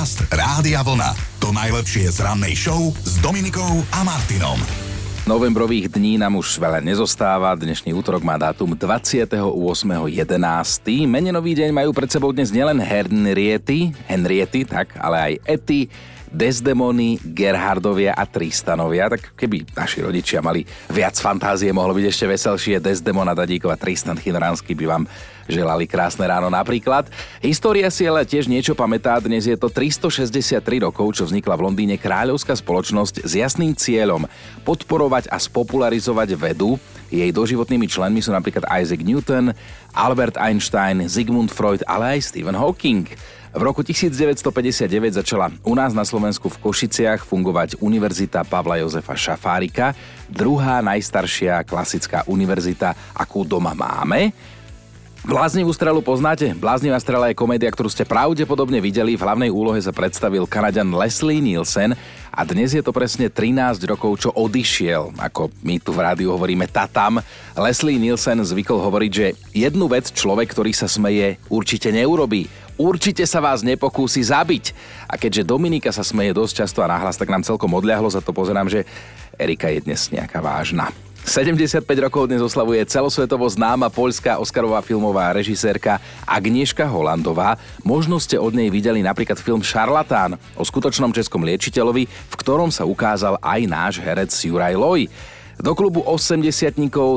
Podcast Rádia Vlna. To najlepšie z rannej show s Dominikou a Martinom. Novembrových dní nám už veľa nezostáva. Dnešný útorok má dátum 28.11. Menenový deň majú pred sebou dnes nielen Henriety, Henriety, tak, ale aj Ety, Desdemony, Gerhardovia a Tristanovia, tak keby naši rodičia mali viac fantázie, mohlo byť ešte veselšie. Desdemona Dadíkova, Tristan Chinoránsky by vám želali krásne ráno napríklad. História si ale tiež niečo pamätá, dnes je to 363 rokov, čo vznikla v Londýne kráľovská spoločnosť s jasným cieľom podporovať a spopularizovať vedu. Jej doživotnými členmi sú napríklad Isaac Newton, Albert Einstein, Sigmund Freud, ale aj Stephen Hawking. V roku 1959 začala u nás na Slovensku v Košiciach fungovať Univerzita Pavla Jozefa Šafárika, druhá najstaršia klasická univerzita, akú doma máme. Bláznivú strelu poznáte? Bláznivá strela je komédia, ktorú ste pravdepodobne videli. V hlavnej úlohe sa predstavil Kanaďan Leslie Nielsen a dnes je to presne 13 rokov, čo odišiel. Ako my tu v rádiu hovoríme tatam. Leslie Nielsen zvykol hovoriť, že jednu vec človek, ktorý sa smeje, určite neurobí určite sa vás nepokúsi zabiť. A keďže Dominika sa smeje dosť často a nahlas, tak nám celkom odľahlo, za to pozerám, že Erika je dnes nejaká vážna. 75 rokov dnes oslavuje celosvetovo známa poľská Oscarová filmová režisérka Agnieszka Holandová. Možno ste od nej videli napríklad film Šarlatán o skutočnom českom liečiteľovi, v ktorom sa ukázal aj náš herec Juraj Loj. Do klubu 80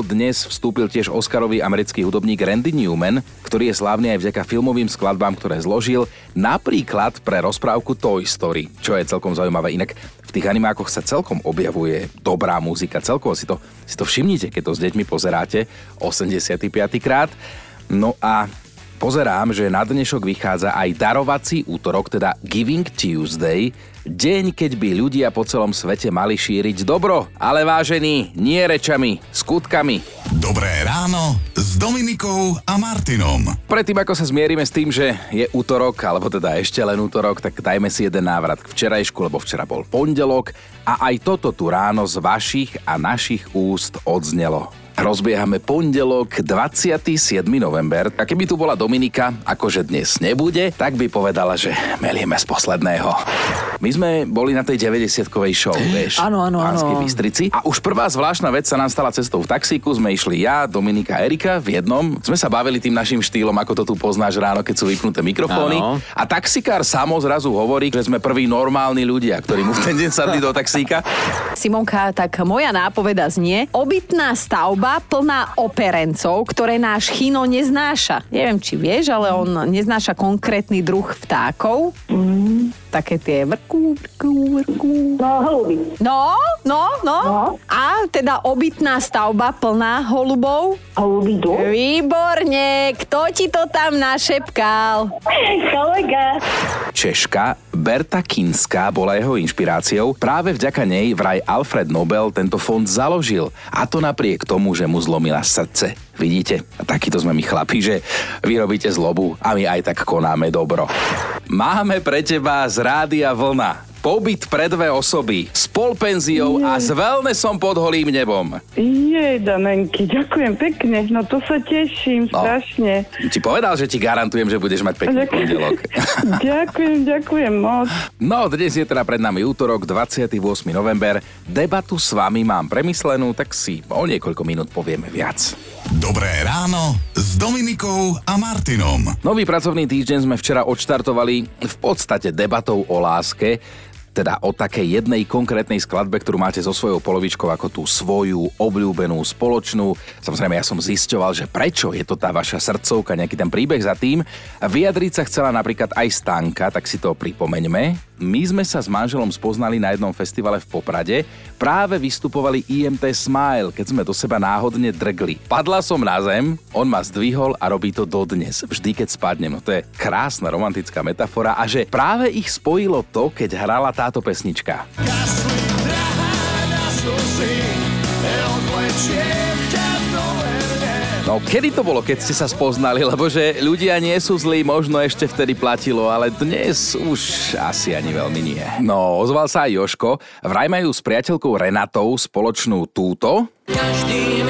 dnes vstúpil tiež Oscarový americký hudobník Randy Newman, ktorý je slávny aj vďaka filmovým skladbám, ktoré zložil, napríklad pre rozprávku Toy Story, čo je celkom zaujímavé. Inak v tých animákoch sa celkom objavuje dobrá muzika, celkovo si to, si to všimnite, keď to s deťmi pozeráte 85. krát. No a pozerám, že na dnešok vychádza aj darovací útorok, teda Giving Tuesday, Deň, keď by ľudia po celom svete mali šíriť dobro, ale vážení, nie rečami, skutkami. Dobré ráno s Dominikou a Martinom. Predtým, ako sa zmierime s tým, že je útorok, alebo teda ešte len útorok, tak dajme si jeden návrat k včerajšku, lebo včera bol pondelok a aj toto tu ráno z vašich a našich úst odznelo. Rozbiehame pondelok 27. november a keby tu bola Dominika, akože dnes nebude, tak by povedala, že melieme z posledného. My sme boli na tej 90-kovej show, vieš, áno, áno, áno. Bystrici a už prvá zvláštna vec sa nám stala cestou v taxíku, sme išli ja, Dominika a Erika v jednom, sme sa bavili tým našim štýlom, ako to tu poznáš ráno, keď sú vypnuté mikrofóny áno. a taxikár samo zrazu hovorí, že sme prví normálni ľudia, ktorí mu v ten deň sadli do taxíka. Simonka, tak moja nápoveda znie, obytná stavba izba plná operencov, ktoré náš chino neznáša. Neviem, či vieš, ale on neznáša konkrétny druh vtákov. Mm. Také tie vrku, vrku, vrku. No, holuby. No, no, no, no. A teda obytná stavba plná holubov? Holubidu. Výborne. Kto ti to tam našepkal? Kolega. Češka Berta Kinská bola jeho inšpiráciou. Práve vďaka nej vraj Alfred Nobel tento fond založil. A to napriek tomu, že mu zlomila srdce. Vidíte? Takýto sme my chlapi, že vy robíte zlobu a my aj tak konáme dobro. Máme pre teba z Rádia Vlna pobyt pre dve osoby s polpenziou a s wellnessom pod holým nebom. Jej, Danenky, ďakujem pekne, no to sa teším no. strašne. Ti povedal, že ti garantujem, že budeš mať pekný ďakujem. pondelok. ďakujem, ďakujem moc. No, dnes je teda pred nami útorok, 28. november. Debatu s vami mám premyslenú, tak si o niekoľko minút povieme viac. Dobré ráno s Dominikou a Martinom. Nový pracovný týždeň sme včera odštartovali v podstate debatou o láske teda o takej jednej konkrétnej skladbe, ktorú máte so svojou polovičkou ako tú svoju obľúbenú spoločnú. Samozrejme, ja som zisťoval, že prečo je to tá vaša srdcovka, nejaký ten príbeh za tým. Vyjadriť sa chcela napríklad aj Stanka, tak si to pripomeňme. My sme sa s manželom spoznali na jednom festivale v Poprade. Práve vystupovali IMT Smile, keď sme do seba náhodne drgli. Padla som na zem, on ma zdvihol a robí to dodnes, vždy keď spadnem. No to je krásna romantická metafora a že práve ich spojilo to, keď hrala táto pesnička. No kedy to bolo, keď ste sa spoznali? Lebo že ľudia nie sú zlí, možno ešte vtedy platilo, ale dnes už asi ani veľmi nie. No, ozval sa aj Joško. Vraj majú s priateľkou Renatou spoločnú túto. Každý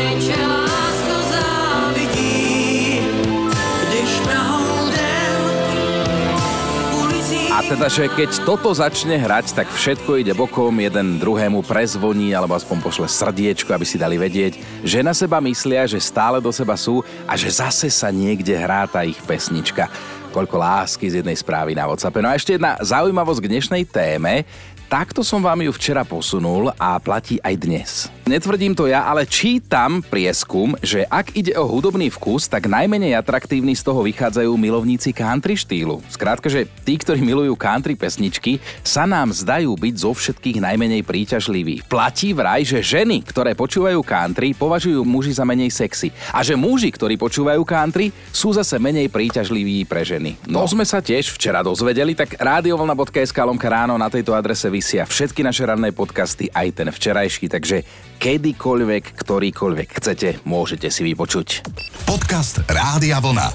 teda, že keď toto začne hrať, tak všetko ide bokom, jeden druhému prezvoní alebo aspoň pošle srdiečko, aby si dali vedieť, že na seba myslia, že stále do seba sú a že zase sa niekde hrá tá ich pesnička koľko lásky z jednej správy na WhatsApp. No a ešte jedna zaujímavosť k dnešnej téme. Takto som vám ju včera posunul a platí aj dnes. Netvrdím to ja, ale čítam prieskum, že ak ide o hudobný vkus, tak najmenej atraktívni z toho vychádzajú milovníci country štýlu. Skrátka, že tí, ktorí milujú country pesničky, sa nám zdajú byť zo všetkých najmenej príťažliví. Platí vraj, že ženy, ktoré počúvajú country, považujú muži za menej sexy. A že muži, ktorí počúvajú country, sú zase menej príťažliví pre ženy. No, sme sa tiež včera dozvedeli, tak radiovlna.sk lomka ráno na tejto adrese vy vysia všetky naše ranné podcasty, aj ten včerajší, takže kedykoľvek, ktorýkoľvek chcete, môžete si vypočuť. Podcast Rádia Vlna.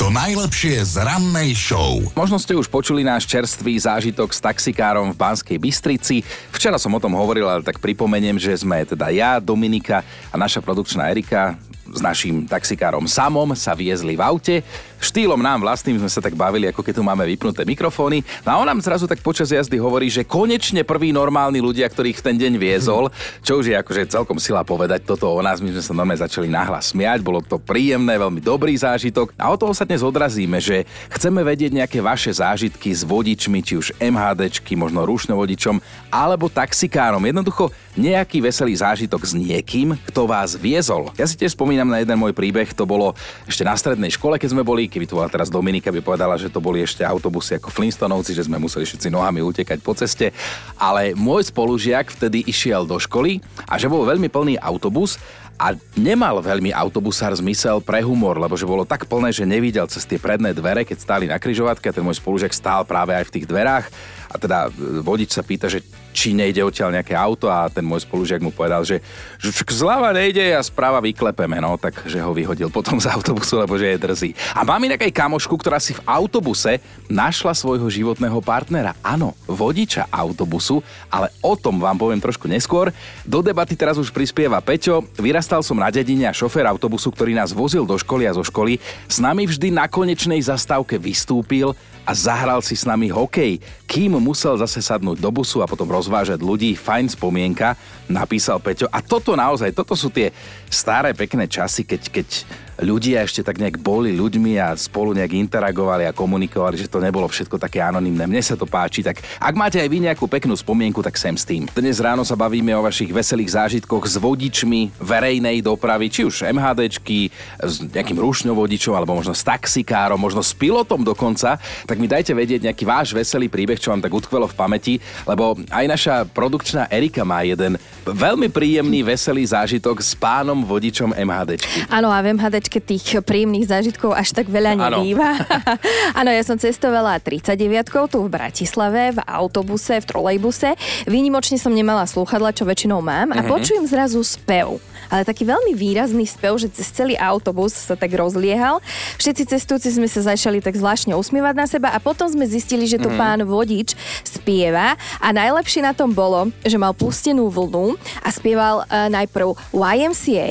To najlepšie z rannej show. Možno ste už počuli náš čerstvý zážitok s taxikárom v Banskej Bystrici. Včera som o tom hovoril, ale tak pripomeniem, že sme teda ja, Dominika a naša produkčná Erika s naším taxikárom Samom sa viezli v aute štýlom nám vlastným sme sa tak bavili, ako keď tu máme vypnuté mikrofóny. No a on nám zrazu tak počas jazdy hovorí, že konečne prví normálni ľudia, ktorých ten deň viezol, čo už je akože celkom sila povedať toto o nás, my sme sa normálne začali nahlas smiať, bolo to príjemné, veľmi dobrý zážitok. A o toho sa dnes odrazíme, že chceme vedieť nejaké vaše zážitky s vodičmi, či už MHDčky, možno rušnovodičom, alebo taxikárom. Jednoducho nejaký veselý zážitok s niekým, kto vás viezol. Ja si tiež spomínam na jeden môj príbeh, to bolo ešte na strednej škole, keď sme boli, keby tu bola teraz Dominika, by povedala, že to boli ešte autobusy ako Flintstonovci, že sme museli všetci nohami utekať po ceste. Ale môj spolužiak vtedy išiel do školy a že bol veľmi plný autobus a nemal veľmi autobusár zmysel pre humor, lebo že bolo tak plné, že nevidel cez tie predné dvere, keď stáli na kryžovatke a ten môj spolužiak stál práve aj v tých dverách a teda e, vodič sa pýta, že či nejde odtiaľ nejaké auto a ten môj spolužiak mu povedal, že, zľava nejde a správa vyklepeme, no, tak že ho vyhodil potom z autobusu, lebo že je drzý. A mám inak aj kamošku, ktorá si v autobuse našla svojho životného partnera. Áno, vodiča autobusu, ale o tom vám poviem trošku neskôr. Do debaty teraz už prispieva Peťo. Vyrastal som na dedine a šofér autobusu, ktorý nás vozil do školy a zo školy, s nami vždy na konečnej zastávke vystúpil a zahral si s nami hokej, kým musel zase sadnúť do busu a potom rozvážať ľudí. Fajn spomienka, napísal Peťo. A toto naozaj, toto sú tie staré pekné časy, keď, keď ľudia ešte tak nejak boli ľuďmi a spolu nejak interagovali a komunikovali, že to nebolo všetko také anonimné. Mne sa to páči, tak ak máte aj vy nejakú peknú spomienku, tak sem s tým. Dnes ráno sa bavíme o vašich veselých zážitkoch s vodičmi verejnej dopravy, či už MHDčky, s nejakým rušňovodičom, alebo možno s taxikárom, možno s pilotom dokonca, tak mi dajte vedieť nejaký váš veselý príbeh, čo vám tak utkvelo v pamäti, lebo aj naša produkčná Erika má jeden veľmi príjemný, veselý zážitok s pánom vodičom MHDčky. Áno, a v keď tých príjemných zážitkov až tak veľa nebýva. Áno, ja som cestovala 39 tu v Bratislave, v autobuse, v trolejbuse. Výnimočne som nemala slúchadla, čo väčšinou mám a uh-huh. počujem zrazu spev ale taký veľmi výrazný spev, že cez celý autobus sa tak rozliehal. Všetci cestujúci sme sa začali tak zvláštne usmievať na seba a potom sme zistili, že to mm. pán vodič spieva a najlepšie na tom bolo, že mal pustenú vlnu a spieval uh, najprv YMCA.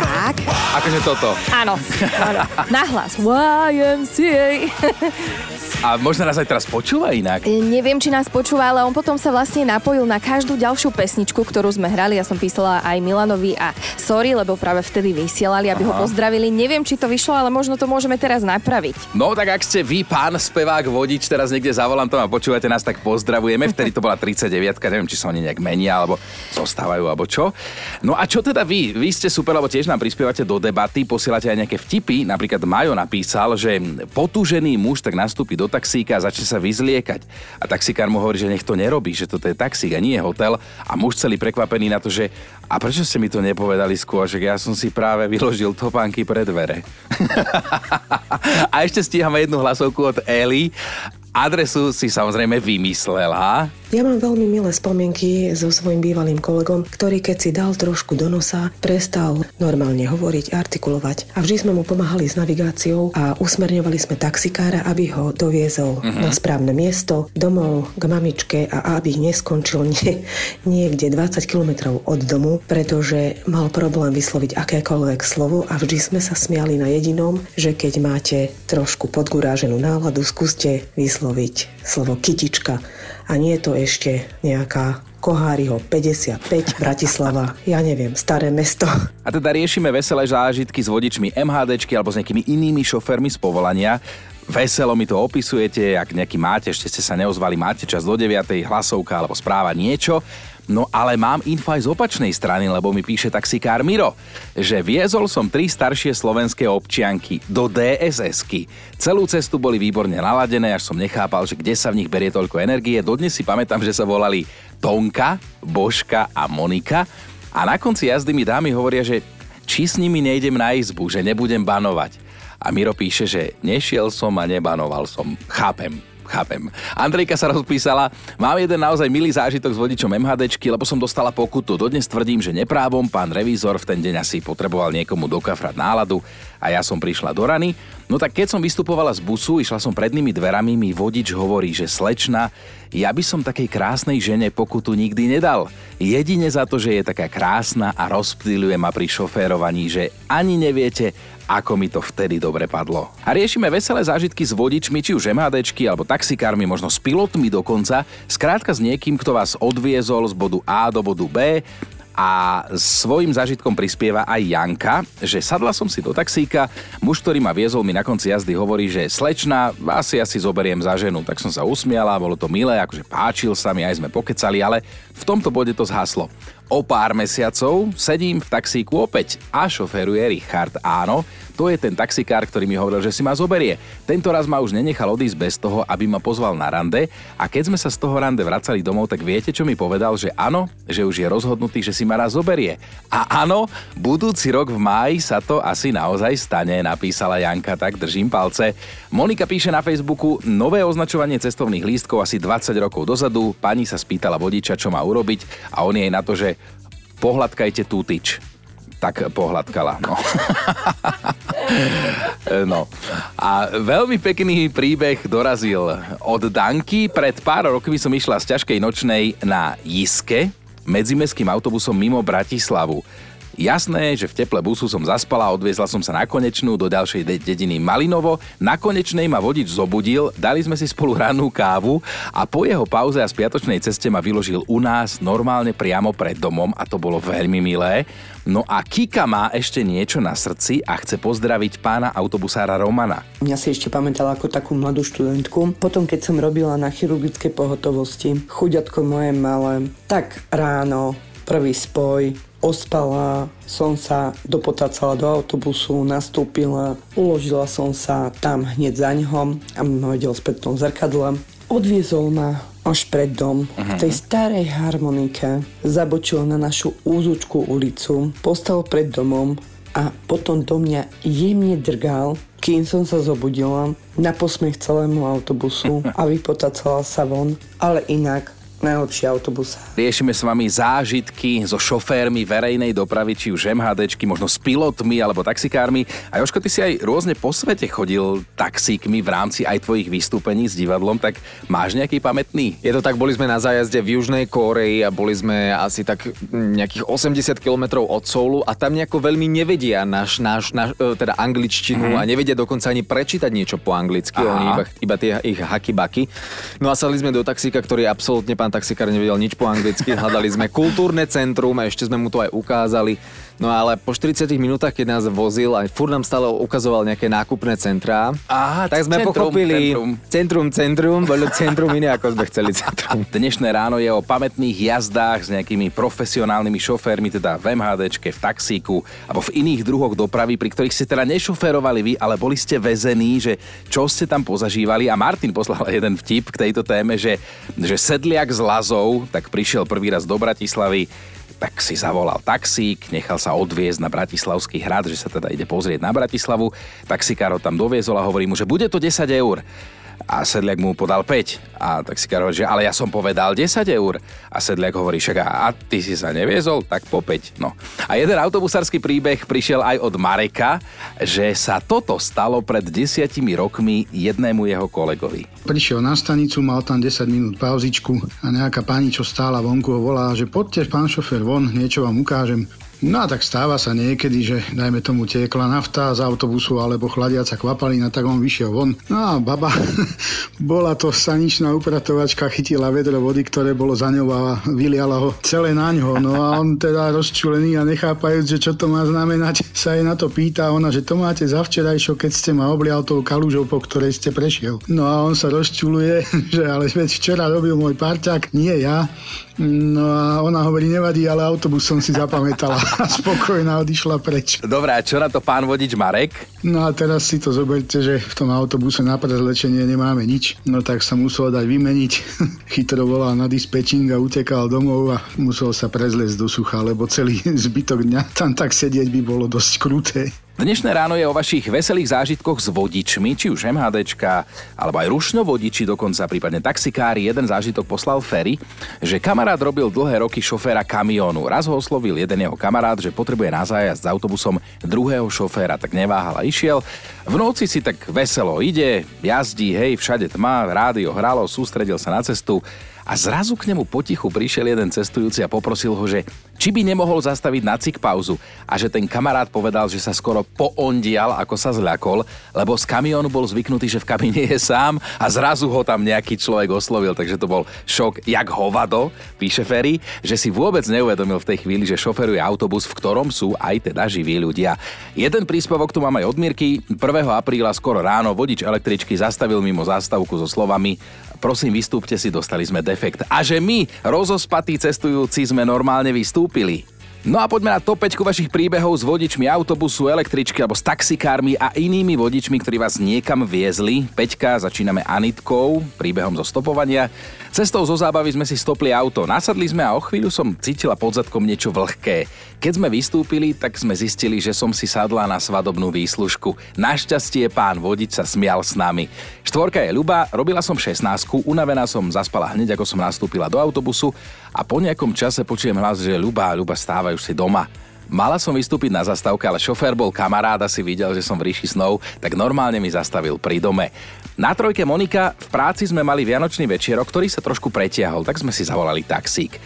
Tak. Akože toto. Áno, áno. Nahlas. YMCA. A možno nás aj teraz počúva inak. E, neviem, či nás počúva, ale on potom sa vlastne napojil na každú ďalšiu pesničku, ktorú sme hrali. Ja som písala aj Milanovi a Sorry, lebo práve vtedy vysielali, aby Aha. ho pozdravili. Neviem, či to vyšlo, ale možno to môžeme teraz napraviť. No tak ak ste vy, pán spevák, vodič, teraz niekde za volantom a počúvate nás, tak pozdravujeme. Vtedy to bola 39, neviem, či sa oni nejak menia, alebo zostávajú, alebo čo. No a čo teda vy? Vy ste super, lebo tiež nám prispievate do debaty, posielate aj nejaké vtipy. Napríklad Majo napísal, že potúžený muž tak nastúpi do taxíka a začne sa vyzliekať. A taxikár mu hovorí, že nech to nerobí, že toto je taxík a nie je hotel. A muž celý prekvapený na to, že a prečo ste mi to nepovedali skôr, že ja som si práve vyložil topánky pre dvere. a ešte stíhame jednu hlasovku od Eli Adresu si samozrejme vymyslela. Ja mám veľmi milé spomienky so svojím bývalým kolegom, ktorý keď si dal trošku do nosa, prestal normálne hovoriť, artikulovať. A vždy sme mu pomáhali s navigáciou a usmerňovali sme taxikára, aby ho doviezol uh-huh. na správne miesto, domov k mamičke a aby neskončil nie, niekde 20 kilometrov od domu, pretože mal problém vysloviť akékoľvek slovo a vždy sme sa smiali na jedinom, že keď máte trošku podguráženú náladu, skúste vysloviť vysloviť slovo kytička. A nie je to ešte nejaká Koháriho 55, Bratislava, ja neviem, staré mesto. A teda riešime veselé zážitky s vodičmi MHDčky alebo s nejakými inými šoférmi z povolania. Veselo mi to opisujete, ak nejaký máte, ešte ste sa neozvali, máte čas do 9. hlasovka alebo správa niečo. No ale mám info aj z opačnej strany, lebo mi píše taxikár Miro, že viezol som tri staršie slovenské občianky do DSS-ky. Celú cestu boli výborne naladené, až som nechápal, že kde sa v nich berie toľko energie. Dodnes si pamätám, že sa volali Tonka, Božka a Monika. A na konci jazdy mi dámy hovoria, že či s nimi nejdem na izbu, že nebudem banovať. A Miro píše, že nešiel som a nebanoval som. Chápem, chápem. Andrejka sa rozpísala, mám jeden naozaj milý zážitok s vodičom MHDčky, lebo som dostala pokutu. Dodnes tvrdím, že neprávom pán revízor v ten deň asi potreboval niekomu dokafrať náladu a ja som prišla do rany. No tak keď som vystupovala z busu, išla som prednými dverami, mi vodič hovorí, že slečna, ja by som takej krásnej žene pokutu nikdy nedal. Jedine za to, že je taká krásna a rozptýľuje ma pri šoférovaní, že ani neviete, ako mi to vtedy dobre padlo. A riešime veselé zážitky s vodičmi, či už MHDčky alebo taxikármi, možno s pilotmi dokonca, skrátka s niekým, kto vás odviezol z bodu A do bodu B a svojim zážitkom prispieva aj Janka, že sadla som si do taxíka, muž, ktorý ma viezol, mi na konci jazdy hovorí, že slečna, asi asi zoberiem za ženu. Tak som sa usmiala, bolo to milé, akože páčil sa mi, aj sme pokecali, ale v tomto bode to zhaslo. O pár mesiacov sedím v taxíku opäť a šoféruje Richard. Áno, to je ten taxikár, ktorý mi hovoril, že si ma zoberie. Tento raz ma už nenechal odísť bez toho, aby ma pozval na rande a keď sme sa z toho rande vracali domov, tak viete, čo mi povedal, že áno, že už je rozhodnutý, že si ma raz zoberie. A áno, budúci rok v máji sa to asi naozaj stane, napísala Janka, tak držím palce. Monika píše na Facebooku, nové označovanie cestovných lístkov asi 20 rokov dozadu, pani sa spýtala vodiča, čo má urobiť a on jej na to, že pohľadkajte tú tyč. Tak pohľadkala, no. no. A veľmi pekný príbeh dorazil od Danky. Pred pár rokmi som išla z ťažkej nočnej na Jiske, medzimestským autobusom mimo Bratislavu. Jasné, že v teple busu som zaspala, odviezla som sa na konečnú do ďalšej de- dediny Malinovo. Na konečnej ma vodič zobudil, dali sme si spolu rannú kávu a po jeho pauze a spiatočnej ceste ma vyložil u nás normálne priamo pred domom a to bolo veľmi milé. No a Kika má ešte niečo na srdci a chce pozdraviť pána autobusára Romana. Mňa si ešte pamätala ako takú mladú študentku. Potom, keď som robila na chirurgickej pohotovosti, chuďatko moje malé, tak ráno, prvý spoj, Ospala som sa, dopotacala do autobusu, nastúpila, uložila som sa tam hneď za ňom a ma vedel späť tom zrkadle. Odviezol ma až pred dom, uh-huh. v tej starej harmonike, zabočil na našu úzučku ulicu, postal pred domom a potom do mňa jemne drgal, kým som sa zobudila, na posmech celému autobusu a vypotacala sa von, ale inak najlepší autobus. Riešime s vami zážitky so šoférmi verejnej dopravy, či už MHDčky, možno s pilotmi alebo taxikármi. A Joško, ty si aj rôzne po svete chodil taxíkmi v rámci aj tvojich vystúpení s divadlom, tak máš nejaký pamätný? Je to tak, boli sme na zájazde v Južnej Kóreji a boli sme asi tak nejakých 80 km od Soulu a tam nejako veľmi nevedia náš, náš, náš e, teda angličtinu mm-hmm. a nevedia dokonca ani prečítať niečo po anglicky, Aha. oni iba, iba tie ich haky baky. No a sadli sme do taxíka, ktorý absolútne pán taxikár nevedel nič po anglicky. Hľadali sme kultúrne centrum a ešte sme mu to aj ukázali. No ale po 40 minútach, keď nás vozil, aj furt nám stále ukazoval nejaké nákupné centrá. Aha, tak sme centrum, pochopili centrum. centrum, centrum, bolo centrum iné, ako sme chceli centrum. Dnešné ráno je o pamätných jazdách s nejakými profesionálnymi šoférmi, teda v MHDčke, v taxíku alebo v iných druhoch dopravy, pri ktorých ste teda nešoférovali vy, ale boli ste vezení, že čo ste tam pozažívali. A Martin poslal jeden vtip k tejto téme, že, že sedliak z Lazov tak prišiel prvý raz do Bratislavy tak si zavolal taxík, nechal sa odviezť na Bratislavský hrad, že sa teda ide pozrieť na Bratislavu. Taxikár ho tam doviezol a hovorí mu, že bude to 10 eur a sedliak mu podal 5. A tak si hovorí, že ale ja som povedal 10 eur. A sedliak hovorí, však a, a ty si sa neviezol, tak po 5. No. A jeden autobusársky príbeh prišiel aj od Mareka, že sa toto stalo pred desiatimi rokmi jednému jeho kolegovi. Prišiel na stanicu, mal tam 10 minút pauzičku a nejaká pani, čo stála vonku, volá, že poďte, pán šofer, von, niečo vám ukážem. No a tak stáva sa niekedy, že dajme tomu tiekla nafta z autobusu alebo chladiaca kvapalina, tak on vyšiel von. No a baba, bola to saničná upratovačka, chytila vedro vody, ktoré bolo za ňou a vyliala ho celé na ňo. No a on teda rozčulený a nechápajúc, že čo to má znamenať, sa jej na to pýta ona, že to máte za včerajšo, keď ste ma oblial tou kalúžou, po ktorej ste prešiel. No a on sa rozčuluje, že ale veď včera robil môj parťák, nie ja. No a ona hovorí, nevadí, ale autobus som si zapamätala a spokojná odišla preč. Dobre, a čo na to pán vodič Marek? No a teraz si to zoberte, že v tom autobuse na prezlečenie nemáme nič. No tak sa musel dať vymeniť. Chytro volal na dispečing a utekal domov a musel sa prezliecť do sucha, lebo celý zbytok dňa tam tak sedieť by bolo dosť kruté. Dnešné ráno je o vašich veselých zážitkoch s vodičmi, či už MHDčka, alebo aj rušňovodiči, dokonca prípadne taxikári. Jeden zážitok poslal Ferry, že kamarát robil dlhé roky šoféra kamiónu. Raz ho oslovil jeden jeho kamarát, že potrebuje na zájazd s autobusom druhého šoféra, tak neváhal a išiel. V noci si tak veselo ide, jazdí, hej, všade tma, rádio hralo, sústredil sa na cestu a zrazu k nemu potichu prišiel jeden cestujúci a poprosil ho, že či by nemohol zastaviť na cik pauzu a že ten kamarát povedal, že sa skoro poondial, ako sa zľakol, lebo z kamiónu bol zvyknutý, že v kabíne je sám a zrazu ho tam nejaký človek oslovil, takže to bol šok jak hovado, píše Ferry, že si vôbec neuvedomil v tej chvíli, že šoferuje autobus, v ktorom sú aj teda živí ľudia. Jeden príspevok tu mám aj od Mirky. 1. apríla skoro ráno vodič električky zastavil mimo zástavku so slovami prosím vystúpte si, dostali sme defekt. A že my, rozospatí cestujúci, sme normálne vystúpili. No a poďme na top 5 vašich príbehov s vodičmi autobusu, električky alebo s taxikármi a inými vodičmi, ktorí vás niekam viezli. Peťka, začíname Anitkou, príbehom zo stopovania. Cestou zo zábavy sme si stopli auto, nasadli sme a o chvíľu som cítila pod zadkom niečo vlhké. Keď sme vystúpili, tak sme zistili, že som si sadla na svadobnú výslužku. Našťastie pán vodič sa smial s nami. Štvorka je ľuba, robila som 16, unavená som zaspala hneď, ako som nastúpila do autobusu a po nejakom čase počujem hlas, že Ľuba, Ľuba, stávaj už si doma. Mala som vystúpiť na zastávke, ale šofér bol kamarát a si videl, že som v ríši snov, tak normálne mi zastavil pri dome. Na trojke Monika v práci sme mali vianočný večerok, ktorý sa trošku pretiahol, tak sme si zavolali taxík.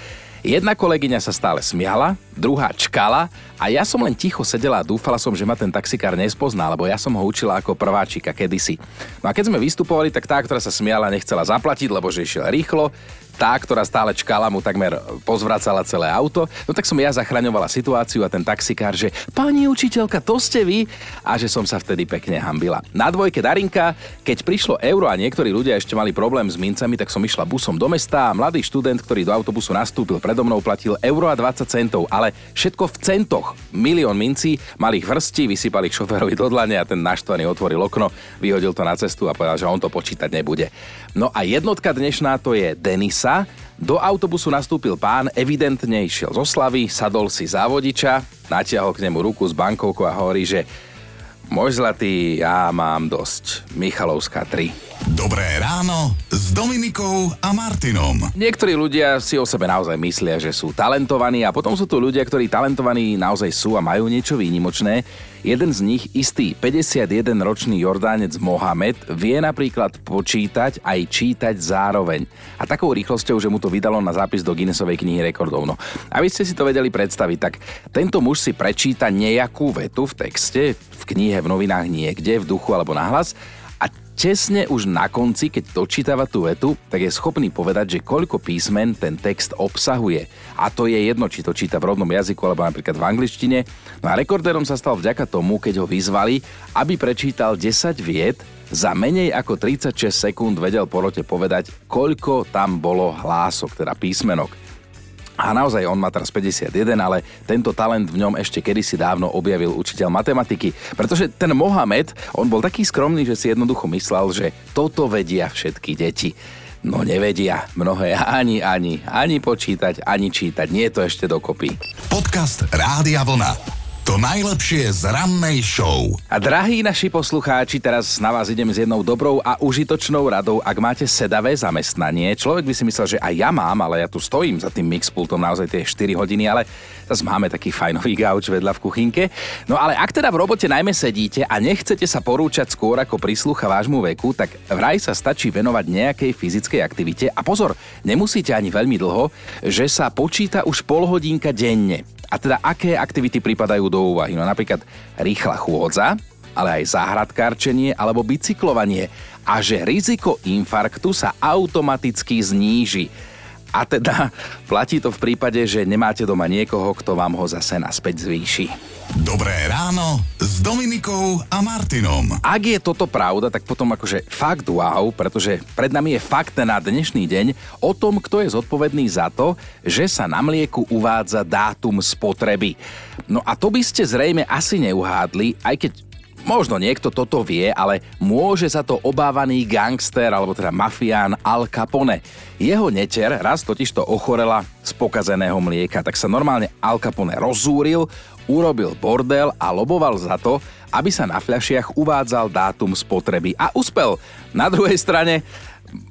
Jedna kolegyňa sa stále smiala, druhá čkala a ja som len ticho sedela a dúfala som, že ma ten taxikár nespozná, lebo ja som ho učila ako prváčika kedysi. No a keď sme vystupovali, tak tá, ktorá sa smiala, nechcela zaplatiť, lebo že išiel rýchlo, tá, ktorá stále čkala, mu takmer pozvracala celé auto. No tak som ja zachraňovala situáciu a ten taxikár, že pani učiteľka, to ste vy? A že som sa vtedy pekne hambila. Na dvojke Darinka, keď prišlo euro a niektorí ľudia ešte mali problém s mincami, tak som išla busom do mesta a mladý študent, ktorý do autobusu nastúpil predo mnou, platil euro a 20 centov, ale všetko v centoch. Milión mincí, malých vrstí, vysypali ich šoférovi do dlane a ten naštvaný otvoril okno, vyhodil to na cestu a povedal, že on to počítať nebude. No a jednotka dnešná to je Denisa. Do autobusu nastúpil pán, evidentne išiel zo slavy, sadol si závodiča, natiahol k nemu ruku s bankovkou a hovorí, že môj zlatý, ja mám dosť. Michalovská 3. Dobré ráno s Dominikou a Martinom. Niektorí ľudia si o sebe naozaj myslia, že sú talentovaní a potom sú tu ľudia, ktorí talentovaní naozaj sú a majú niečo výnimočné. Jeden z nich, istý 51-ročný Jordánec Mohamed, vie napríklad počítať aj čítať zároveň. A takou rýchlosťou, že mu to vydalo na zápis do Guinnessovej knihy rekordov. No, aby ste si to vedeli predstaviť, tak tento muž si prečíta nejakú vetu v texte, v knihe, v novinách niekde, v duchu alebo nahlas tesne už na konci, keď dočítava tú vetu, tak je schopný povedať, že koľko písmen ten text obsahuje. A to je jedno, či to číta v rodnom jazyku alebo napríklad v angličtine. No a rekordérom sa stal vďaka tomu, keď ho vyzvali, aby prečítal 10 viet, za menej ako 36 sekúnd vedel porote povedať, koľko tam bolo hlások, teda písmenok. A naozaj on má teraz 51, ale tento talent v ňom ešte kedysi dávno objavil učiteľ matematiky. Pretože ten Mohamed, on bol taký skromný, že si jednoducho myslel, že toto vedia všetky deti. No nevedia mnohé ani, ani, ani počítať, ani čítať. Nie je to ešte dokopy. Podcast Rádia Vlna. To najlepšie z rannej show. A drahí naši poslucháči, teraz na vás idem s jednou dobrou a užitočnou radou. Ak máte sedavé zamestnanie, človek by si myslel, že aj ja mám, ale ja tu stojím za tým mixpultom naozaj tie 4 hodiny, ale zase máme taký fajnový gauč vedľa v kuchynke. No ale ak teda v robote najmä sedíte a nechcete sa porúčať skôr ako príslucha vášmu veku, tak vraj sa stačí venovať nejakej fyzickej aktivite a pozor, nemusíte ani veľmi dlho, že sa počíta už pol hodinka denne A teda aké aktivity pripadajú do úvahy? No napríklad rýchla chôdza, ale aj záhradkárčenie alebo bicyklovanie a že riziko infarktu sa automaticky zníži. A teda platí to v prípade, že nemáte doma niekoho, kto vám ho zase naspäť zvýši. Dobré ráno s Dominikou a Martinom. Ak je toto pravda, tak potom akože fakt wow, pretože pred nami je fakt na dnešný deň o tom, kto je zodpovedný za to, že sa na mlieku uvádza dátum spotreby. No a to by ste zrejme asi neuhádli, aj keď Možno niekto toto vie, ale môže sa to obávaný gangster alebo teda mafián Al Capone. Jeho neter raz totiž to ochorela z pokazeného mlieka, tak sa normálne Al Capone rozúril, urobil bordel a loboval za to, aby sa na fľašiach uvádzal dátum spotreby a uspel. Na druhej strane,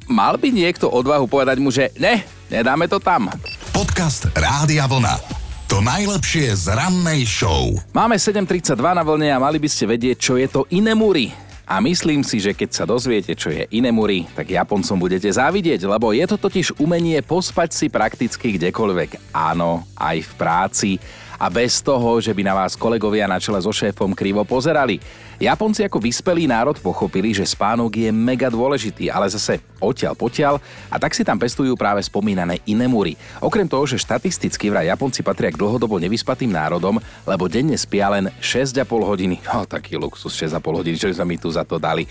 mal by niekto odvahu povedať mu, že ne, nedáme to tam. Podcast Rádia Vlna. To najlepšie z rannej show. Máme 7.32 na vlne a mali by ste vedieť, čo je to Inemuri. A myslím si, že keď sa dozviete, čo je Inemuri, tak Japoncom budete závidieť, lebo je to totiž umenie pospať si prakticky kdekoľvek. Áno, aj v práci a bez toho, že by na vás kolegovia na čele so šéfom krivo pozerali. Japonci ako vyspelý národ pochopili, že spánok je mega dôležitý, ale zase odtiaľ potiaľ a tak si tam pestujú práve spomínané inemuri. Okrem toho, že štatisticky vraj Japonci patria k dlhodobo nevyspatým národom, lebo denne spia len 6,5 hodiny. Oh, taký luxus, 6,5 hodiny, čo sme mi tu za to dali.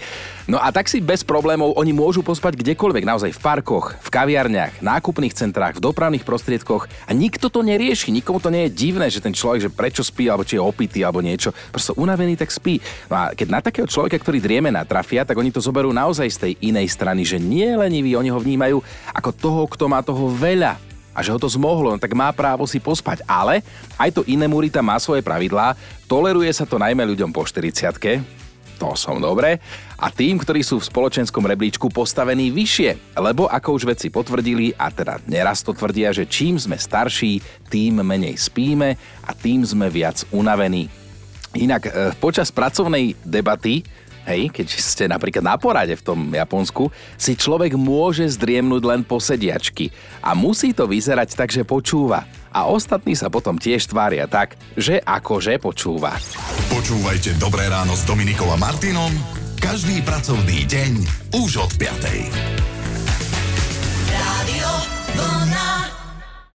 No a tak si bez problémov oni môžu pospať kdekoľvek, naozaj v parkoch, v kaviarniach, nákupných centrách, v dopravných prostriedkoch a nikto to nerieši, nikomu to nie je divné, že ten človek, že prečo spí, alebo či je opitý, alebo niečo. Prosto unavený, tak spí. No a keď na takého človeka, ktorý drieme natrafia, tak oni to zoberú naozaj z tej inej strany, že nie je lenivý, oni ho vnímajú ako toho, kto má toho veľa a že ho to zmohlo, no tak má právo si pospať. Ale aj to iné Murita má svoje pravidlá, toleruje sa to najmä ľuďom po 40 to som dobre, a tým, ktorí sú v spoločenskom rebríčku postavení vyššie, lebo ako už vedci potvrdili, a teda neraz to tvrdia, že čím sme starší, tým menej spíme a tým sme viac unavení. Inak e, počas pracovnej debaty Hej, keď ste napríklad na porade v tom Japonsku, si človek môže zdriemnúť len po sediačky a musí to vyzerať tak, že počúva. A ostatní sa potom tiež tvária tak, že akože počúva. Počúvajte Dobré ráno s Dominikom a Martinom každý pracovný deň už od 5.